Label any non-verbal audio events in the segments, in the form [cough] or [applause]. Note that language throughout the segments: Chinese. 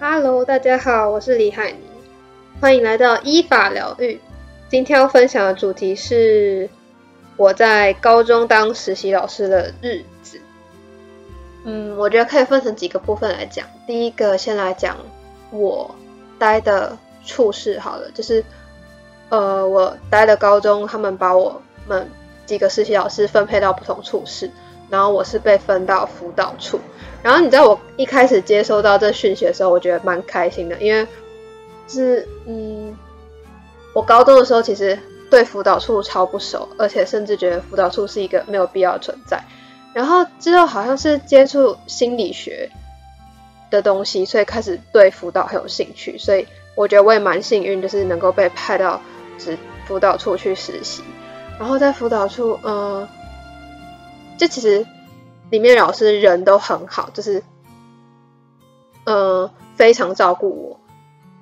Hello，大家好，我是李海妮，欢迎来到依法疗愈。今天要分享的主题是我在高中当实习老师的日子。嗯，我觉得可以分成几个部分来讲。第一个，先来讲我待的处室好了，就是呃，我待的高中，他们把我们几个实习老师分配到不同处室。然后我是被分到辅导处，然后你知道我一开始接收到这讯息的时候，我觉得蛮开心的，因为是嗯，我高中的时候其实对辅导处超不熟，而且甚至觉得辅导处是一个没有必要存在。然后之后好像是接触心理学的东西，所以开始对辅导很有兴趣，所以我觉得我也蛮幸运，就是能够被派到指辅导处去实习。然后在辅导处，嗯。就其实里面老师人都很好，就是嗯、非常照顾我。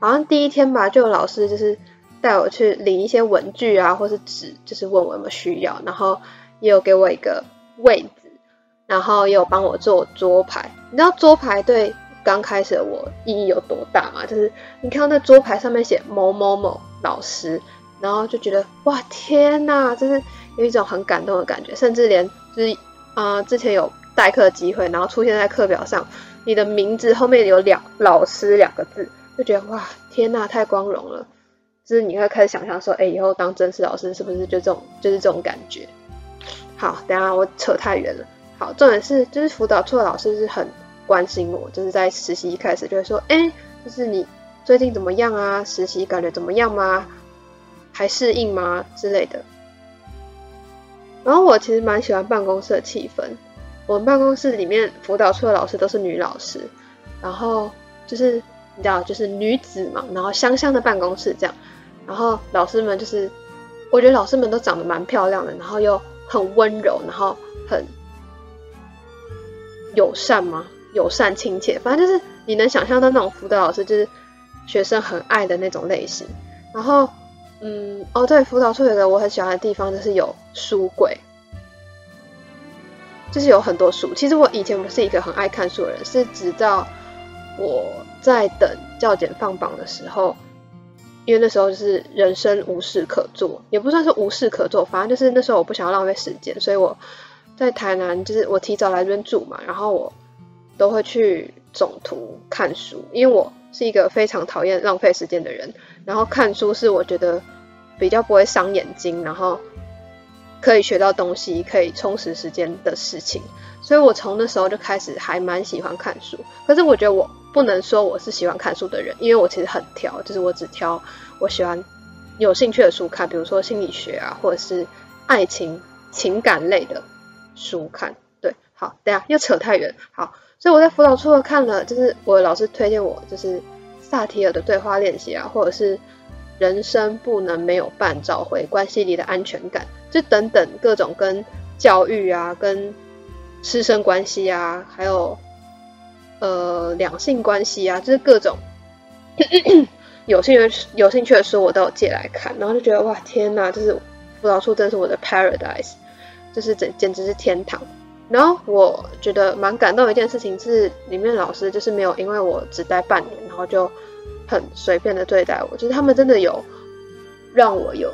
好像第一天吧，就有老师就是带我去领一些文具啊，或是纸，就是问我有没有需要，然后也有给我一个位子，然后也有帮我做桌牌。你知道桌牌对刚开始的我意义有多大吗？就是你看到那桌牌上面写某某某老师，然后就觉得哇天哪，就是有一种很感动的感觉，甚至连。就是啊、呃，之前有代课机会，然后出现在课表上，你的名字后面有两老师两个字，就觉得哇，天呐，太光荣了！就是你会开始想象说，哎，以后当正式老师是不是就这种，就是这种感觉？好，等下我扯太远了。好，重点是就是辅导处的老师是很关心我，就是在实习一开始就会说，哎，就是你最近怎么样啊？实习感觉怎么样吗？还适应吗？之类的。然后我其实蛮喜欢办公室的气氛。我们办公室里面辅导处的老师都是女老师，然后就是你知道，就是女子嘛，然后香香的办公室这样。然后老师们就是，我觉得老师们都长得蛮漂亮的，然后又很温柔，然后很友善嘛，友善亲切，反正就是你能想象到那种辅导老师，就是学生很爱的那种类型。然后。嗯，哦，对，辅导处有个我很喜欢的地方，就是有书柜，就是有很多书。其实我以前不是一个很爱看书的人，是直到我在等教检放榜的时候，因为那时候就是人生无事可做，也不算是无事可做，反正就是那时候我不想要浪费时间，所以我在台南，就是我提早来这边住嘛，然后我都会去总图看书，因为我是一个非常讨厌浪费时间的人。然后看书是我觉得比较不会伤眼睛，然后可以学到东西，可以充实时间的事情。所以我从那时候就开始还蛮喜欢看书。可是我觉得我不能说我是喜欢看书的人，因为我其实很挑，就是我只挑我喜欢有兴趣的书看，比如说心理学啊，或者是爱情情感类的书看。对，好，等下又扯太远。好，所以我在辅导处看了，就是我老师推荐我，就是。萨提尔的对话练习啊，或者是人生不能没有伴，找回关系里的安全感，就等等各种跟教育啊、跟师生关系啊，还有呃两性关系啊，就是各种 [coughs] 有兴趣有兴趣的书，我都有借来看，然后就觉得哇天哪，就是辅导处真是我的 paradise，就是简简直是天堂。然后我觉得蛮感动的一件事情是，里面老师就是没有因为我只待半年，然后就很随便的对待我，就是他们真的有让我有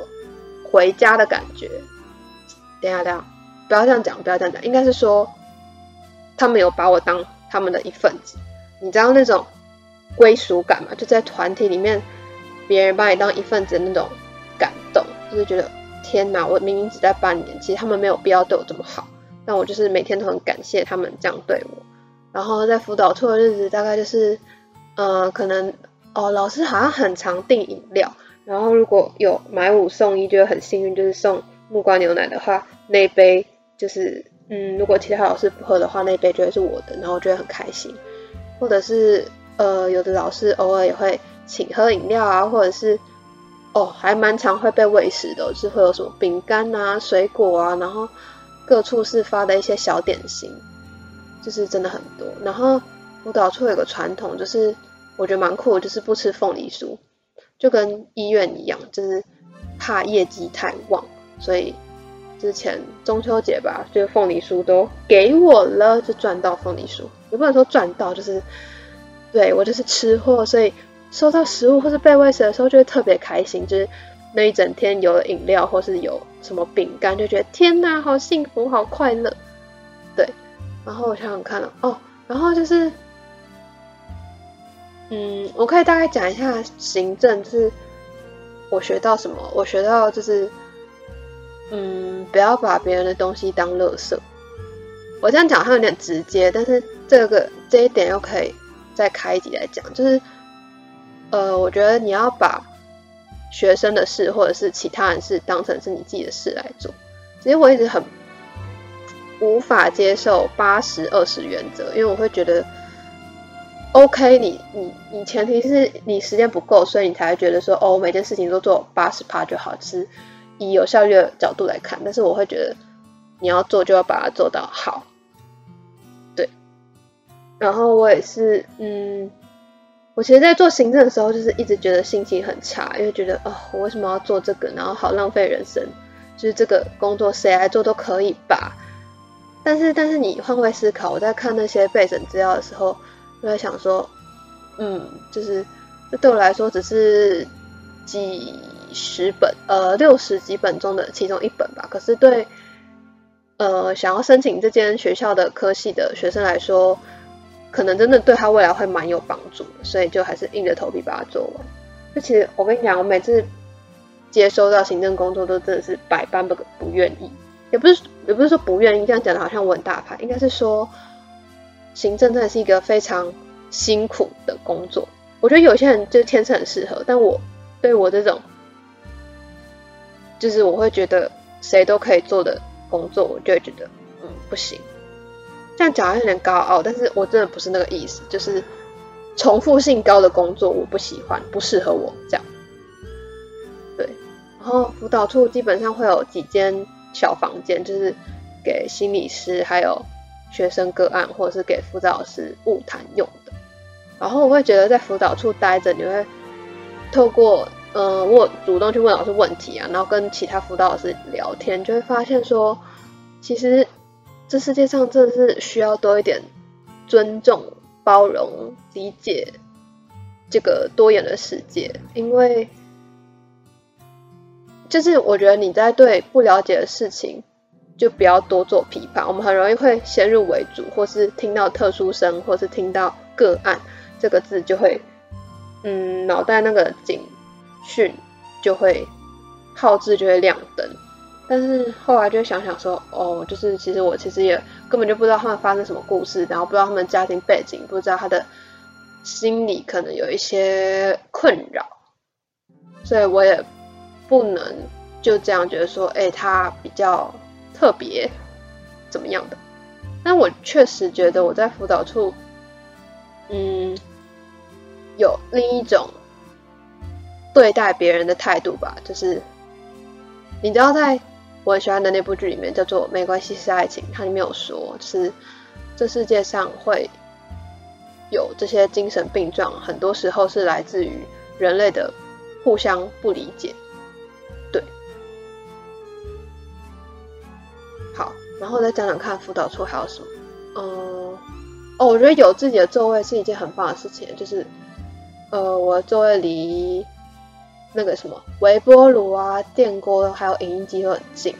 回家的感觉。等下，等下，不要这样讲，不要这样讲，应该是说他们有把我当他们的一份子。你知道那种归属感吗？就在团体里面，别人把你当一份子的那种感动，就是觉得天哪，我明明只待半年，其实他们没有必要对我这么好。但我就是每天都很感谢他们这样对我，然后在辅导处的日子大概就是，呃，可能哦，老师好像很常订饮料，然后如果有买五送一，就会很幸运，就是送木瓜牛奶的话，那杯就是，嗯，如果其他老师不喝的话，那杯就会是我的，然后我觉得很开心。或者是呃，有的老师偶尔也会请喝饮料啊，或者是哦，还蛮常会被喂食的，就是会有什么饼干啊、水果啊，然后。各处室发的一些小点心，就是真的很多。然后舞蹈处有个传统，就是我觉得蛮酷，就是不吃凤梨酥，就跟医院一样，就是怕业绩太旺，所以之前中秋节吧，就凤梨酥都给我了，就赚到凤梨酥，也不能说赚到，就是对，我就是吃货，所以收到食物或是被喂食的时候就会特别开心，就是那一整天有了饮料或是有什么饼干，就觉得天哪，好幸福，好快乐。对，然后我想想看了哦，然后就是，嗯，我可以大概讲一下行政，就是我学到什么，我学到就是，嗯，不要把别人的东西当垃圾。我这样讲好像有点直接，但是这个这一点又可以再开一集来讲。就是，呃，我觉得你要把学生的事或者是其他人事当成是你自己的事来做。其实我一直很无法接受八十二十原则，因为我会觉得，OK，你你你前提是你时间不够，所以你才会觉得说，哦，每件事情都做八十趴就好，其实以有效率的角度来看。但是我会觉得，你要做就要把它做到好。对然后我也是，嗯，我其实，在做行政的时候，就是一直觉得心情很差，因为觉得，哦，我为什么要做这个？然后好浪费人生，就是这个工作谁来做都可以吧。但是，但是你换位思考，我在看那些备审资料的时候，我在想说，嗯，就是这对我来说只是几十本，呃，六十几本中的其中一本吧。可是对，呃，想要申请这间学校的科系的学生来说，可能真的对他未来会蛮有帮助的，所以就还是硬着头皮把它做完。就其实我跟你讲，我每次接收到行政工作都真的是百般不不愿意，也不是也不是说不愿意，这样讲的好像我很大牌，应该是说行政真的是一个非常辛苦的工作。我觉得有些人就天生很适合，但我对我这种就是我会觉得谁都可以做的工作，我就会觉得嗯不行。这样讲有点高傲，但是我真的不是那个意思，就是重复性高的工作我不喜欢，不适合我这样。对，然后辅导处基本上会有几间小房间，就是给心理师还有学生个案，或者是给辅导老师晤谈用的。然后我会觉得在辅导处待着，你会透过、呃，我主动去问老师问题啊，然后跟其他辅导老师聊天，就会发现说，其实。这世界上真的是需要多一点尊重、包容、理解这个多元的世界，因为就是我觉得你在对不了解的事情，就不要多做批判。我们很容易会先入为主，或是听到特殊声，或是听到个案这个字，就会嗯，脑袋那个警讯就会号志就会亮灯。但是后来就想想说，哦，就是其实我其实也根本就不知道他们发生什么故事，然后不知道他们家庭背景，不知道他的心理可能有一些困扰，所以我也不能就这样觉得说，哎，他比较特别怎么样的。但我确实觉得我在辅导处，嗯，有另一种对待别人的态度吧，就是你知道在。我很喜欢的那部剧里面叫做《没关系是爱情》，它里面有说，就是这世界上会有这些精神病状，很多时候是来自于人类的互相不理解。对，好，然后再讲讲看辅导处还有什么。嗯，哦，我觉得有自己的座位是一件很棒的事情，就是呃，我的座位离。那个什么微波炉啊、电锅还有影音机都很近，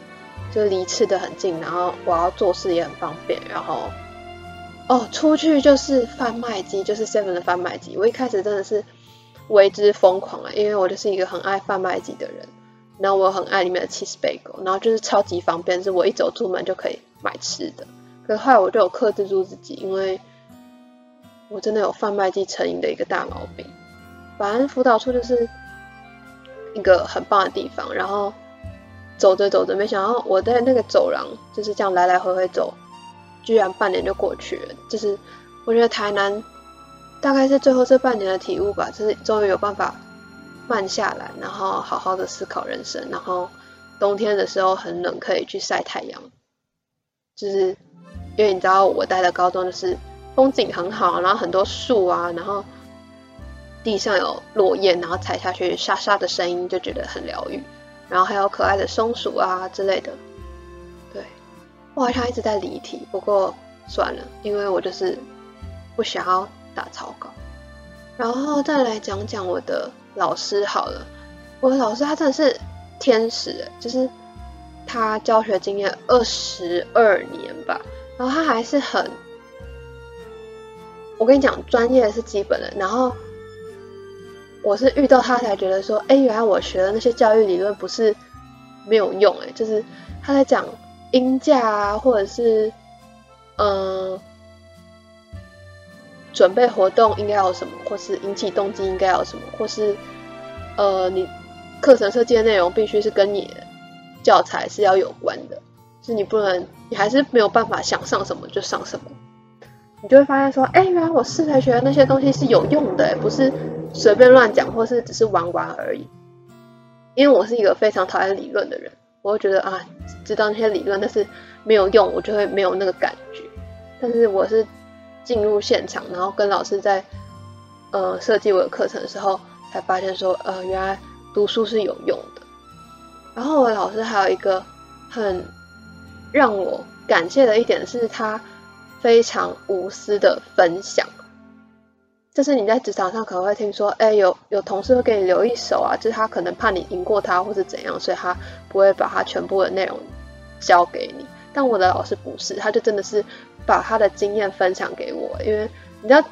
就离吃的很近，然后我要做事也很方便。然后哦，出去就是贩卖机，就是 Seven 的贩卖机。我一开始真的是为之疯狂啊，因为我就是一个很爱贩卖机的人。然后我很爱里面的 cheese bagel，然后就是超级方便，是我一走出门就可以买吃的。可是后来我就有克制住自己，因为我真的有贩卖机成瘾的一个大毛病。反正辅导处就是。一个很棒的地方，然后走着走着，没想到我在那个走廊就是这样来来回回走，居然半年就过去了。就是我觉得台南大概是最后这半年的体悟吧，就是终于有办法慢下来，然后好好的思考人生。然后冬天的时候很冷，可以去晒太阳。就是因为你知道我待的高中就是风景很好，然后很多树啊，然后。地上有落叶，然后踩下去沙沙的声音，就觉得很疗愈。然后还有可爱的松鼠啊之类的。对，我好像一直在离题，不过算了，因为我就是不想要打草稿。然后再来讲讲我的老师好了，我的老师他真的是天使，就是他教学经验二十二年吧，然后他还是很，我跟你讲，专业是基本的，然后我是遇到他才觉得说，哎，原来我学的那些教育理论不是没有用，哎，就是他在讲鹰架啊，或者是嗯。准备活动应该要什么，或是引起动机应该要什么，或是呃，你课程设计的内容必须是跟你教材是要有关的，是你不能，你还是没有办法想上什么就上什么，你就会发现说，哎，原来我师培学的那些东西是有用的，不是随便乱讲，或是只是玩玩而已。因为我是一个非常讨厌理论的人，我会觉得啊，知道那些理论但是没有用，我就会没有那个感觉。但是我是。进入现场，然后跟老师在呃设计我的课程的时候，才发现说，呃，原来读书是有用的。然后我老师还有一个很让我感谢的一点是，他非常无私的分享。就是你在职场上可能会听说，哎，有有同事会给你留一手啊，就是他可能怕你赢过他或是怎样，所以他不会把他全部的内容交给你。但我的老师不是，他就真的是。把他的经验分享给我，因为你知道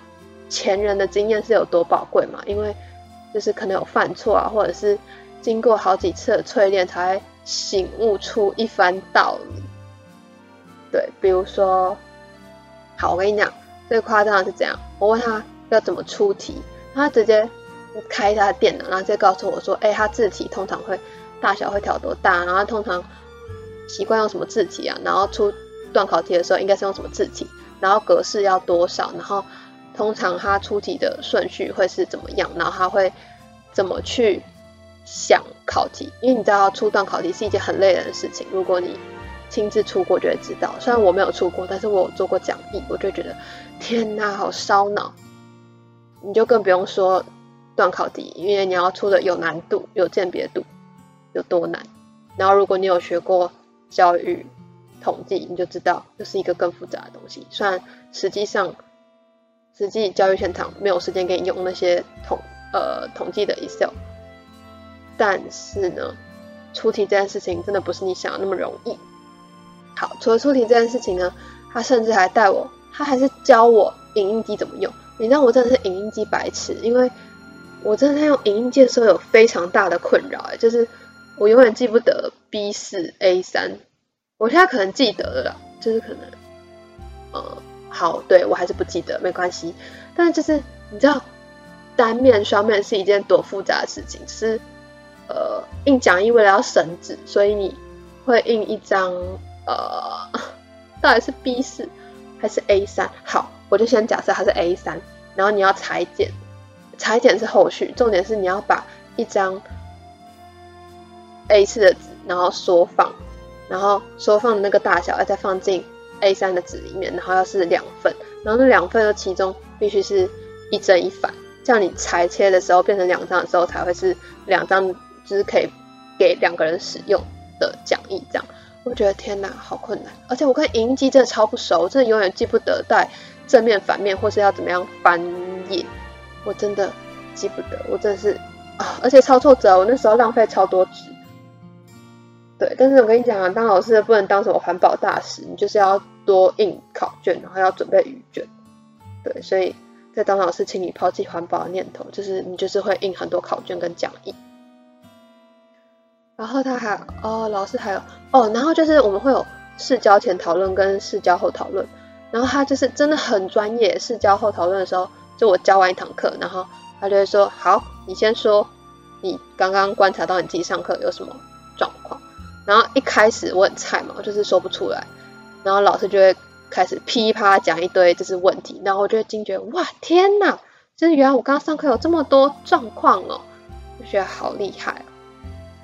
前人的经验是有多宝贵嘛？因为就是可能有犯错啊，或者是经过好几次的淬炼，才醒悟出一番道理。对，比如说，好，我跟你讲，最夸张的是这样，我问他要怎么出题，他直接开一下电脑，然后直接告诉我说，哎、他字体通常会大小会调多大，然后通常习惯用什么字体啊，然后出。段考题的时候应该是用什么字体，然后格式要多少，然后通常他出题的顺序会是怎么样，然后他会怎么去想考题，因为你知道出段考题是一件很累人的事情，如果你亲自出过就会知道。虽然我没有出过，但是我有做过讲义，我就觉得天哪，好烧脑。你就更不用说段考题，因为你要出的有难度、有鉴别度，有多难。然后如果你有学过教育，统计你就知道，这是一个更复杂的东西。虽然实际上，实际教育现场没有时间给你用那些统呃统计的 Excel，但是呢，出题这件事情真的不是你想的那么容易。好，除了出题这件事情呢，他甚至还带我，他还是教我影印机怎么用。你知道我真的是影印机白痴，因为我真的在用影印机的时候有非常大的困扰，就是我永远记不得 B 四 A 三。我现在可能记得了，就是可能，呃，好，对，我还是不记得，没关系。但是就是你知道，单面双面是一件多复杂的事情，是呃，印讲义为了要省纸，所以你会印一张呃，[laughs] 到底是 B 四还是 A 三？好，我就先假设它是 A 三，然后你要裁剪，裁剪是后续，重点是你要把一张 A 四的纸，然后缩放。然后缩放的那个大小要再放进 A3 的纸里面，然后要是两份，然后那两份的其中必须是一正一反，这样你裁切的时候变成两张的时候才会是两张，就是可以给两个人使用的讲义。这样我觉得天哪，好困难！而且我跟影印机真的超不熟，真的永远记不得带正面、反面或是要怎么样翻页，我真的记不得，我真的是啊，而且超挫折，我那时候浪费超多纸。对，但是我跟你讲啊，当老师不能当什么环保大使，你就是要多印考卷，然后要准备语卷。对，所以在当老师，请你抛弃环保的念头，就是你就是会印很多考卷跟讲义。然后他还哦，老师还有哦，然后就是我们会有试教前讨论跟试教后讨论，然后他就是真的很专业。试教后讨论的时候，就我教完一堂课，然后他就会说：“好，你先说，你刚刚观察到你自己上课有什么状况。”然后一开始我很菜嘛，我就是说不出来，然后老师就会开始噼啪讲一堆就是问题，然后我就会惊觉哇天哪，就是原来我刚刚上课有这么多状况哦，我觉得好厉害，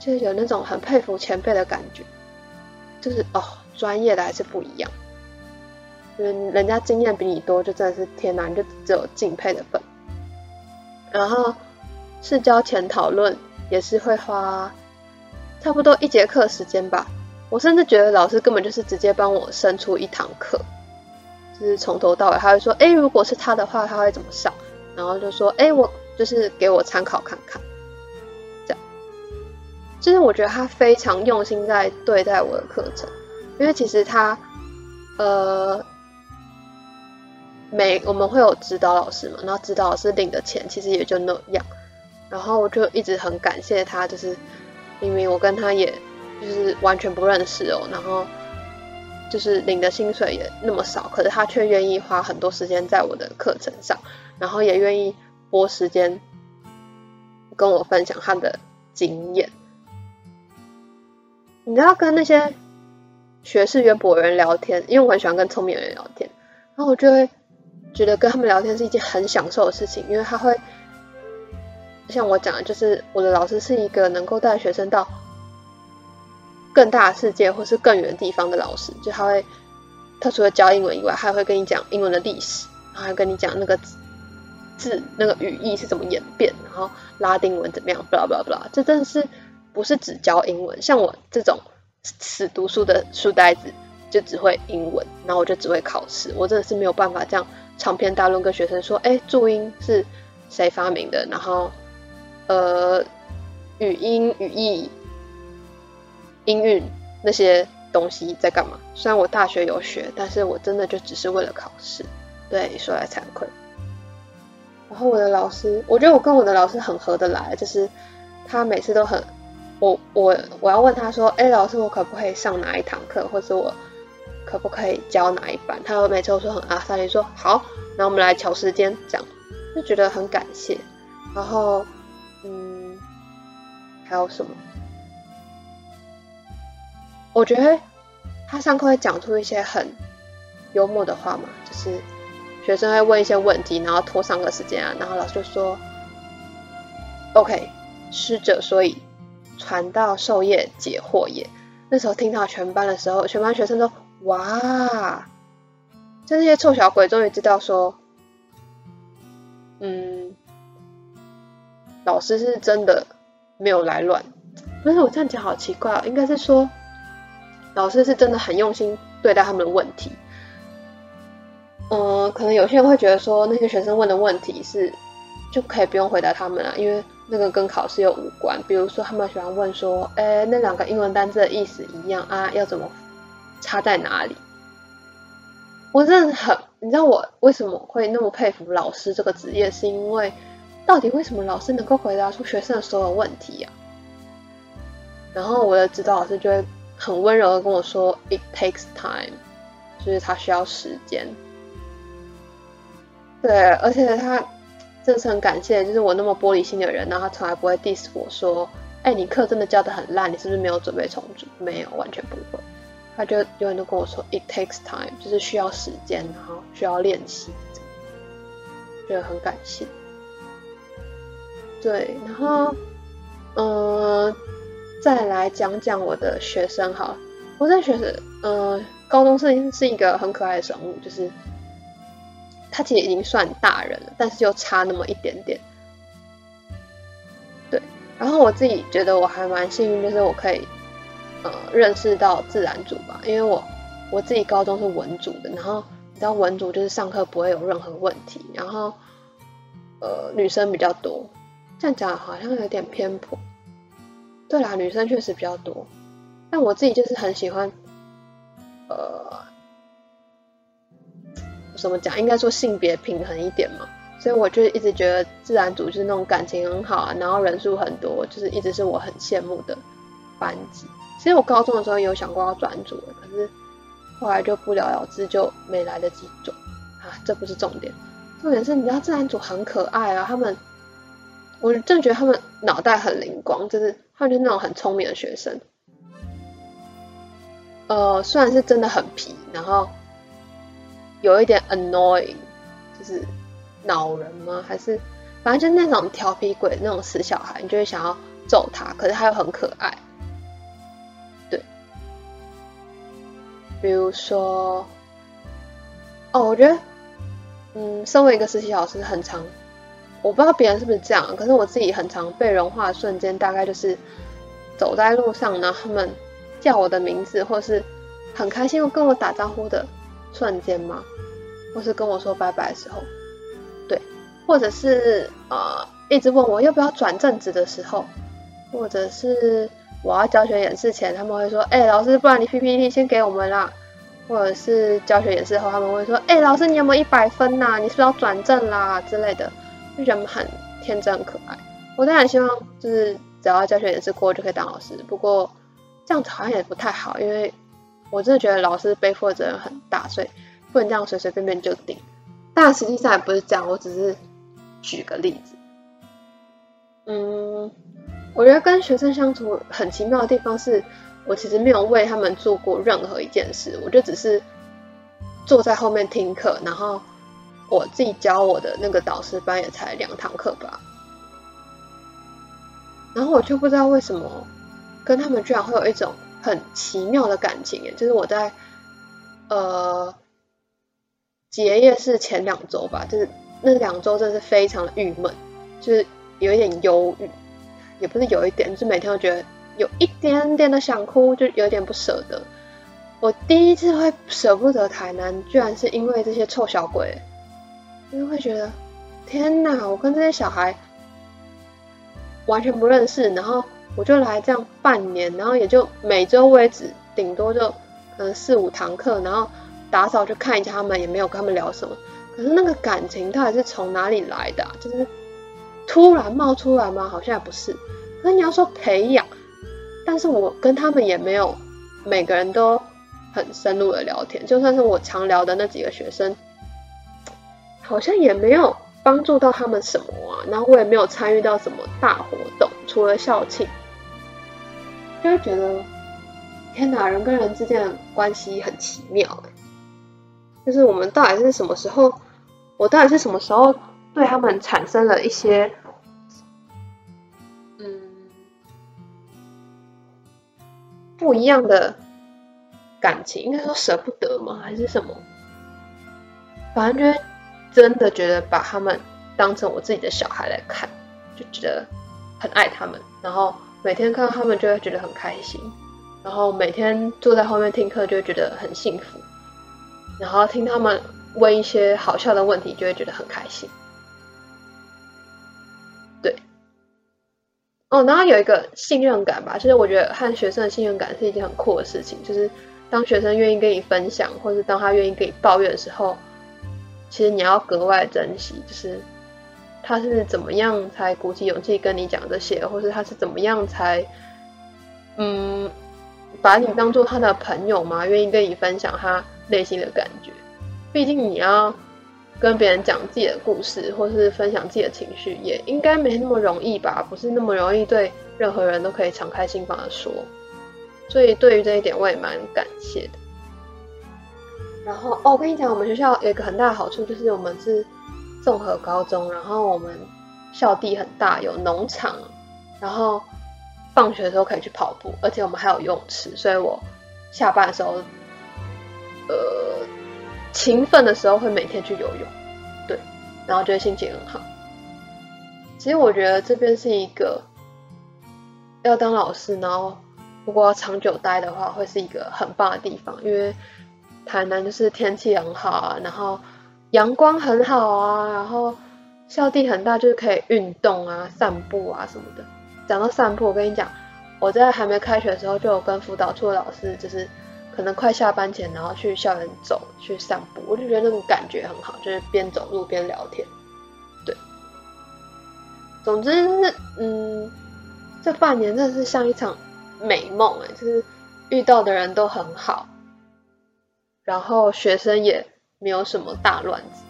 就是有那种很佩服前辈的感觉，就是哦专业的还是不一样，就是人家经验比你多，就真的是天哪，你就只有敬佩的份。然后试交前讨论也是会花。差不多一节课时间吧，我甚至觉得老师根本就是直接帮我生出一堂课，就是从头到尾，他会说，哎，如果是他的话，他会怎么上？然后就说：“哎、我就是给我参考看看。”就是我觉得他非常用心在对待我的课程，因为其实他，呃，每我们会有指导老师嘛，然后指导老师领的钱其实也就那样，然后我就一直很感谢他，就是明明我跟他也就是完全不认识哦，然后。就是领的薪水也那么少，可是他却愿意花很多时间在我的课程上，然后也愿意拨时间跟我分享他的经验。你知道跟那些学识渊博的人聊天，因为我很喜欢跟聪明人聊天，然后我就会觉得跟他们聊天是一件很享受的事情，因为他会像我讲的，就是我的老师是一个能够带学生到。更大的世界，或是更远地方的老师，就他会，他除了教英文以外，还会跟你讲英文的历史，然后还跟你讲那个字、那个语义是怎么演变，然后拉丁文怎么样，blah blah blah。这真的是不是只教英文？像我这种死读书的书呆子，就只会英文，然后我就只会考试，我真的是没有办法这样长篇大论跟学生说，哎，注音是谁发明的？然后，呃，语音语义。音韵那些东西在干嘛？虽然我大学有学，但是我真的就只是为了考试。对，说来惭愧。然后我的老师，我觉得我跟我的老师很合得来，就是他每次都很，我我我要问他说，哎，老师，我可不可以上哪一堂课，或者我可不可以教哪一班？他每次都说很阿萨利，说好，那我们来乔时间，这样就觉得很感谢。然后，嗯，还有什么？我觉得他上课会讲出一些很幽默的话嘛，就是学生会问一些问题，然后拖上课时间啊，然后老师就说：“OK，师者，所以传道授业解惑也。”那时候听到全班的时候，全班学生都哇，就那些臭小鬼终于知道说，嗯，老师是真的没有来乱。不是我这样讲好奇怪哦，应该是说。老师是真的很用心对待他们的问题，嗯，可能有些人会觉得说那些学生问的问题是就可以不用回答他们了，因为那个跟考试又无关。比如说他们喜欢问说，哎，那两个英文单字的意思一样啊，要怎么差在哪里？我真的很，你知道我为什么会那么佩服老师这个职业，是因为到底为什么老师能够回答出学生的所有问题呀？然后我的指导老师就会。很温柔的跟我说，It takes time，就是他需要时间。对，而且他真的是很感谢，就是我那么玻璃心的人，然后他从来不会 diss 我说，哎、你课真的教得很烂，你是不是没有准备充足？没有，完全不会。他就永远都跟我说，It takes time，就是需要时间，然后需要练习，觉得很感谢。对，然后，嗯、呃。再来讲讲我的学生好了，我在学生，嗯、呃，高中是是一个很可爱的生物，就是他其实已经算大人了，但是又差那么一点点。对，然后我自己觉得我还蛮幸运，就是我可以呃认识到自然组吧，因为我我自己高中是文组的，然后你知道文组就是上课不会有任何问题，然后呃女生比较多，这样讲好像有点偏颇。对啦，女生确实比较多，但我自己就是很喜欢，呃，怎么讲？应该说性别平衡一点嘛，所以我就一直觉得自然组就是那种感情很好啊，然后人数很多，就是一直是我很羡慕的班级。其实我高中的时候有想过要转组的，可是后来就不了了之，就没来得及转啊。这不是重点，重点是你知道自然组很可爱啊，他们，我真的觉得他们脑袋很灵光，就是。他们就是那种很聪明的学生，呃，虽然是真的很皮，然后有一点 annoying，就是恼人吗？还是反正就是那种调皮鬼那种死小孩，你就会想要揍他。可是他又很可爱，对。比如说，哦，我觉得，嗯，身为一个实习老师，很常。我不知道别人是不是这样，可是我自己很常被融化的瞬间，大概就是走在路上，然后他们叫我的名字，或是很开心又跟我打招呼的瞬间吗？或是跟我说拜拜的时候，对，或者是呃一直问我要不要转正职的时候，或者是我要教学演示前，他们会说：“哎、老师，不然你 PPT 先给我们啦。”或者是教学演示后，他们会说：“哎、老师，你有没有一百分呐、啊？你是不是要转正啦之类的？”就觉得很天真可爱。我当然希望就是只要教学演示过就可以当老师，不过这样子好像也不太好，因为我真的觉得老师背负的责任很大，所以不能这样随随便便就定。但实际上也不是这样，我只是举个例子。嗯，我觉得跟学生相处很奇妙的地方是，我其实没有为他们做过任何一件事，我就只是坐在后面听课，然后我自己教我的那个导师班也才两堂课吧。然后我就不知道为什么跟他们居然会有一种很奇妙的感情耶，就是我在呃结业式前两周吧，就是那两周真的是非常的郁闷，就是有一点忧郁，也不是有一点，就是每天都觉得有一点点的想哭，就有点不舍得。我第一次会舍不得台南，居然是因为这些臭小鬼，因为会觉得天哪，我跟这些小孩。完全不认识，然后我就来这样半年，然后也就每周为止，顶多就嗯四五堂课，然后打扫就看一下他们，也没有跟他们聊什么。可是那个感情到底是从哪里来的？就是突然冒出来吗？好像也不是。那你要说培养，但是我跟他们也没有每个人都很深入的聊天，就算是我常聊的那几个学生，好像也没有。帮助到他们什么啊？然后我也没有参与到什么大活动，除了校庆，就会觉得天哪，人跟人之间的关系很奇妙。就是我们到底是什么时候？我到底是什么时候对他们产生了一些嗯不一样的感情？应该说舍不得吗？还是什么？反正就。真的觉得把他们当成我自己的小孩来看，就觉得很爱他们，然后每天看到他们就会觉得很开心，然后每天坐在后面听课就会觉得很幸福，然后听他们问一些好笑的问题就会觉得很开心。对，哦，然后有一个信任感吧，就是我觉得和学生的信任感是一件很酷的事情，就是当学生愿意跟你分享，或是当他愿意跟你抱怨的时候。其实你要格外珍惜，就是他是怎么样才鼓起勇气跟你讲这些，或是他是怎么样才嗯把你当做他的朋友吗？愿意跟你分享他内心的感觉。毕竟你要跟别人讲自己的故事，或是分享自己的情绪，也应该没那么容易吧？不是那么容易对任何人都可以敞开心房的说。所以对于这一点，我也蛮感谢的。然后哦，我跟你讲，我们学校有一个很大的好处，就是我们是综合高中，然后我们校地很大，有农场，然后放学的时候可以去跑步，而且我们还有游泳池，所以我下班的时候，呃，勤奋的时候会每天去游泳，对，然后觉得心情很好。其实我觉得这边是一个要当老师，然后如果要长久待的话，会是一个很棒的地方，因为。台南就是天气很好啊，然后阳光很好啊，然后校地很大，就是可以运动啊、散步啊什么的。讲到散步，我跟你讲，我在还没开学的时候就有跟辅导处的老师，就是可能快下班前，然后去校园走去散步，我就觉得那种感觉很好，就是边走路边聊天。对，总之是嗯，这半年真的是像一场美梦哎，就是遇到的人都很好。然后学生也没有什么大乱子，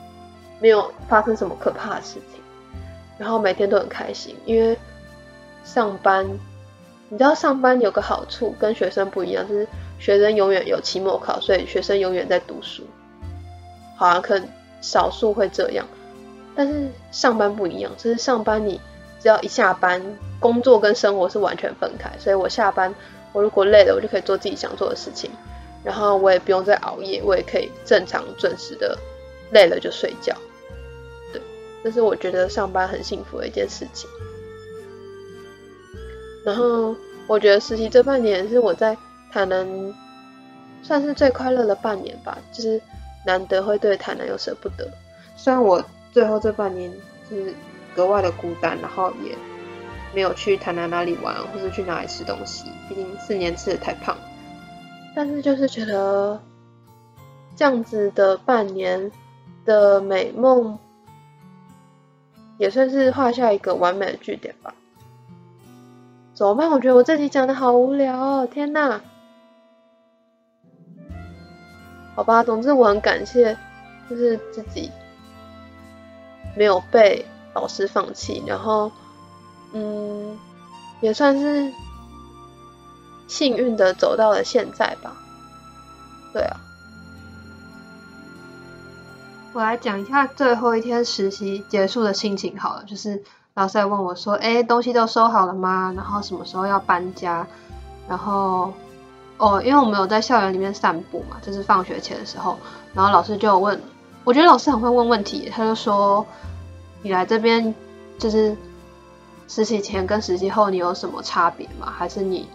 没有发生什么可怕的事情，然后每天都很开心，因为上班，你知道上班有个好处跟学生不一样，就是学生永远有期末考，所以学生永远在读书，好像可少数会这样，但是上班不一样，就是上班你只要一下班，工作跟生活是完全分开，所以我下班，我如果累了，我就可以做自己想做的事情。然后我也不用再熬夜，我也可以正常准时的累了就睡觉。对，这是我觉得上班很幸福的一件事情。然后我觉得实习这半年是我在台南算是最快乐的半年吧，就是难得会对台南有舍不得。虽然我最后这半年就是格外的孤单，然后也没有去台南哪里玩，或者去哪里吃东西。毕竟四年吃的太胖，但是就是觉得这样子的半年的美梦，也算是画下一个完美的句点吧。怎么办？我觉得我这集讲的好无聊哦！天哪！好吧，总之我很感谢，就是自己没有被老师放弃，然后，嗯，也算是幸运的走到了现在吧。对啊，我来讲一下最后一天实习结束的心情好了，就是老师在问我说：“哎，东西都收好了吗？然后什么时候要搬家？”然后。哦，因为我们有在校园里面散步嘛，就是放学前的时候，然后老师就有问，我觉得老师很会问问题，他就说，你来这边就是实习前跟实习后你有什么差别吗？还是你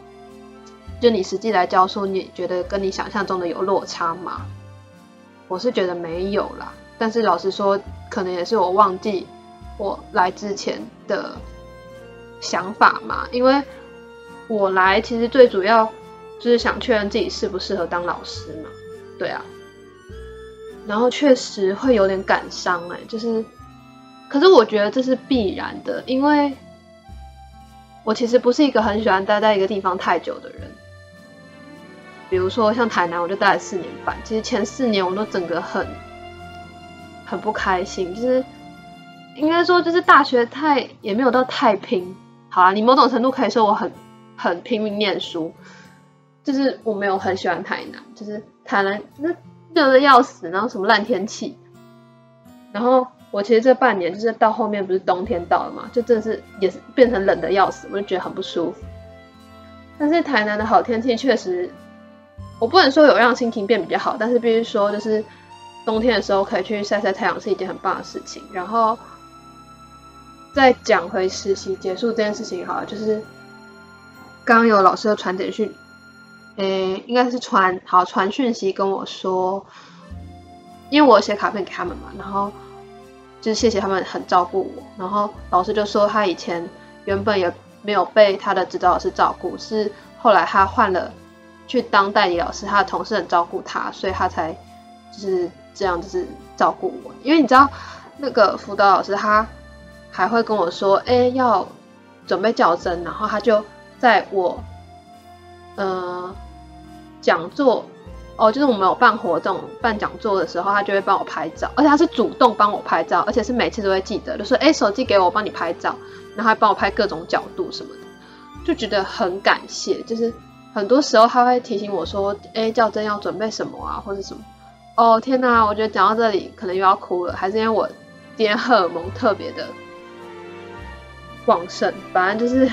就你实际来教书，你觉得跟你想象中的有落差吗？我是觉得没有啦，但是老实说，可能也是我忘记我来之前的想法嘛，因为我来其实最主要。就是想确认自己适不适合当老师嘛，对啊，然后确实会有点感伤哎，就是，可是我觉得这是必然的，因为我其实不是一个很喜欢待在一个地方太久的人，比如说像台南，我就待了四年半，其实前四年我都整个很很不开心，就是应该说就是大学太也没有到太拼，好啊，你某种程度可以说我很很拼命念书。就是我没有很喜欢台南，就是台南那热的要死，然后什么烂天气，然后我其实这半年就是到后面不是冬天到了嘛，就真的是也是变成冷的要死，我就觉得很不舒服。但是台南的好天气确实，我不能说有让心情变比较好，但是必须说就是冬天的时候可以去晒晒太阳是一件很棒的事情。然后再讲回实习结束这件事情好了，就是刚刚有老师的传简讯。诶，应该是传好传讯息跟我说，因为我写卡片给他们嘛，然后就是谢谢他们很照顾我。然后老师就说他以前原本也没有被他的指导老师照顾，是后来他换了去当代理老师，他的同事很照顾他，所以他才就是这样就是照顾我。因为你知道那个辅导老师他还会跟我说，诶，要准备较真，然后他就在我呃。讲座哦，就是我们有办活动、办讲座的时候，他就会帮我拍照，而且他是主动帮我拍照，而且是每次都会记得，就说：“哎，手机给我，我帮你拍照。”然后还帮我拍各种角度什么的，就觉得很感谢。就是很多时候他会提醒我说：“哎，教甄要准备什么啊，或者什么。”哦，天哪，我觉得讲到这里可能又要哭了，还是因为我今天荷尔蒙特别的旺盛。反正就是，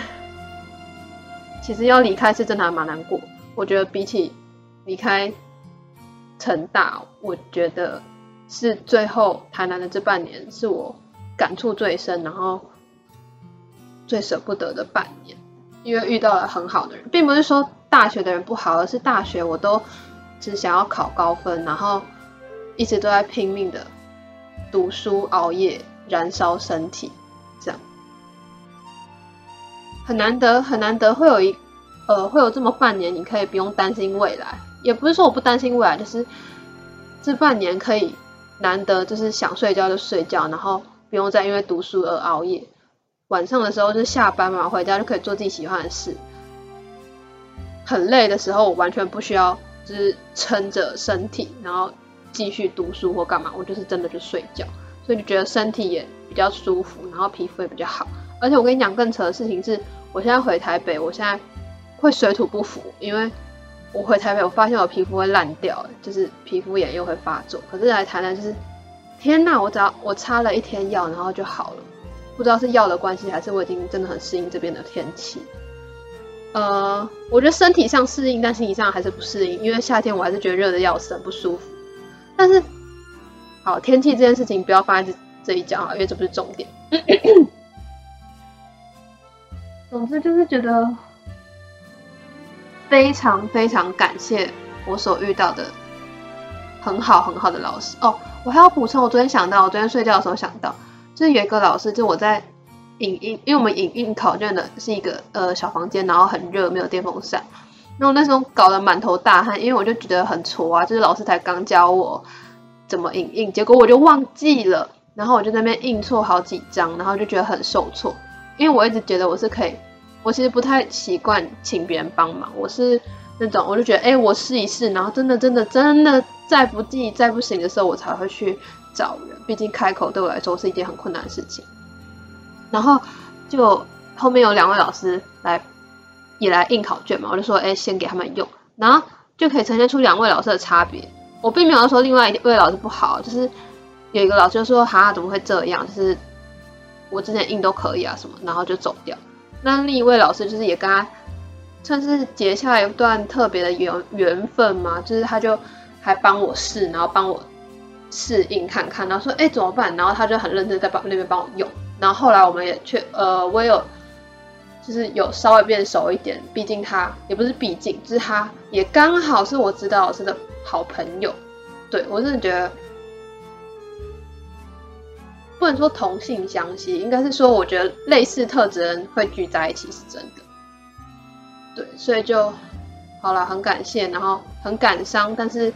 其实要离开是真的还蛮难过。我觉得比起离开成大，我觉得是最后台南的这半年是我感触最深，然后最舍不得的半年，因为遇到了很好的人，并不是说大学的人不好，而是大学我都只想要考高分，然后一直都在拼命的读书、熬夜、燃烧身体，这样很难得，很难得会有一。呃，会有这么半年，你可以不用担心未来，也不是说我不担心未来，就是这半年可以难得，就是想睡觉就睡觉，然后不用再因为读书而熬夜。晚上的时候就下班嘛，回家就可以做自己喜欢的事。很累的时候，我完全不需要就是撑着身体，然后继续读书或干嘛，我就是真的就睡觉，所以就觉得身体也比较舒服，然后皮肤也比较好。而且我跟你讲更扯的事情是，我现在回台北，我现在。会水土不服，因为我回台北，我发现我皮肤会烂掉，就是皮肤炎又会发作。可是来台南就是，天呐，我只要我擦了一天药，然后就好了。不知道是药的关系，还是我已经真的很适应这边的天气。呃，我觉得身体上适应，但心理上还是不适应，因为夏天我还是觉得热的要死，很不舒服。但是，好，天气这件事情不要放在这这一讲啊，因为这不是重点。总之就是觉得。非常非常感谢我所遇到的很好很好的老师哦。我还要补充，我昨天想到，我昨天睡觉的时候想到，就是有一个老师，就我在影印，因为我们影印考卷的是一个呃小房间，然后很热，没有电风扇。然后那时候搞得满头大汗，因为我就觉得很挫啊，就是老师才刚教我怎么影印，结果我就忘记了，然后我就在那边印错好几张，然后就觉得很受挫，因为我一直觉得我是可以，我其实不太习惯请别人帮忙，我是那种我就觉得，哎，我试一试，然后真的真的真的再不济再不行的时候，我才会去找人，毕竟开口对我来说是一件很困难的事情。然后就后面有两位老师来。也来印考卷嘛，我就说，哎，先给他们用，然后就可以呈现出两位老师的差别。我并没有说另外一位老师不好，就是有一个老师就说，哈，怎么会这样？就是我之前印都可以啊，什么，然后就走掉。那另一位老师就是也跟他算是结下一段特别的缘缘分嘛，就是他就还帮我试，然后帮我试应看看，然后说，哎，怎么办？然后他就很认真在帮那边帮我用。然后后来我们也去，呃，我有。就是有稍微变熟一点，毕竟他也不是毕竟，就是他也刚好是我指导老师的好朋友。对，我真的觉得不能说同性相吸，应该是说我觉得类似特质人会聚在一起是真的。对，所以就好了，很感谢，然后很感伤，但是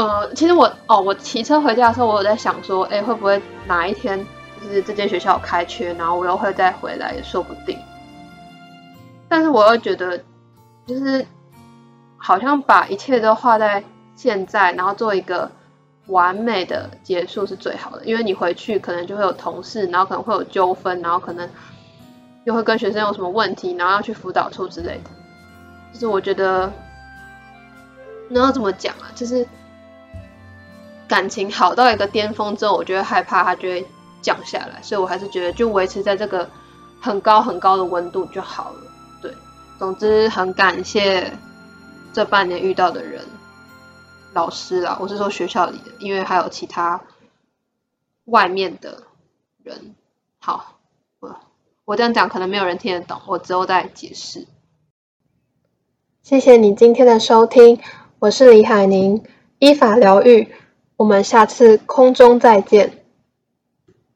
呃，其实我哦，我骑车回家的时候，我有在想说，哎，会不会哪一天？就是这间学校开缺，然后我又会再回来也说不定。但是我又觉得，就是好像把一切都画在现在，然后做一个完美的结束是最好的。因为你回去可能就会有同事，然后可能会有纠纷，然后可能又会跟学生有什么问题，然后要去辅导处之类的。就是我觉得，那要怎么讲啊？就是感情好到一个巅峰之后，我就会害怕它就会。降下来，所以我还是觉得就维持在这个很高很高的温度就好了。对，总之很感谢这半年遇到的人，老师啦，我是说学校里的，因为还有其他外面的人。好，我我这样讲可能没有人听得懂，我之后再解释。谢谢你今天的收听，我是李海宁，依法疗愈，我们下次空中再见。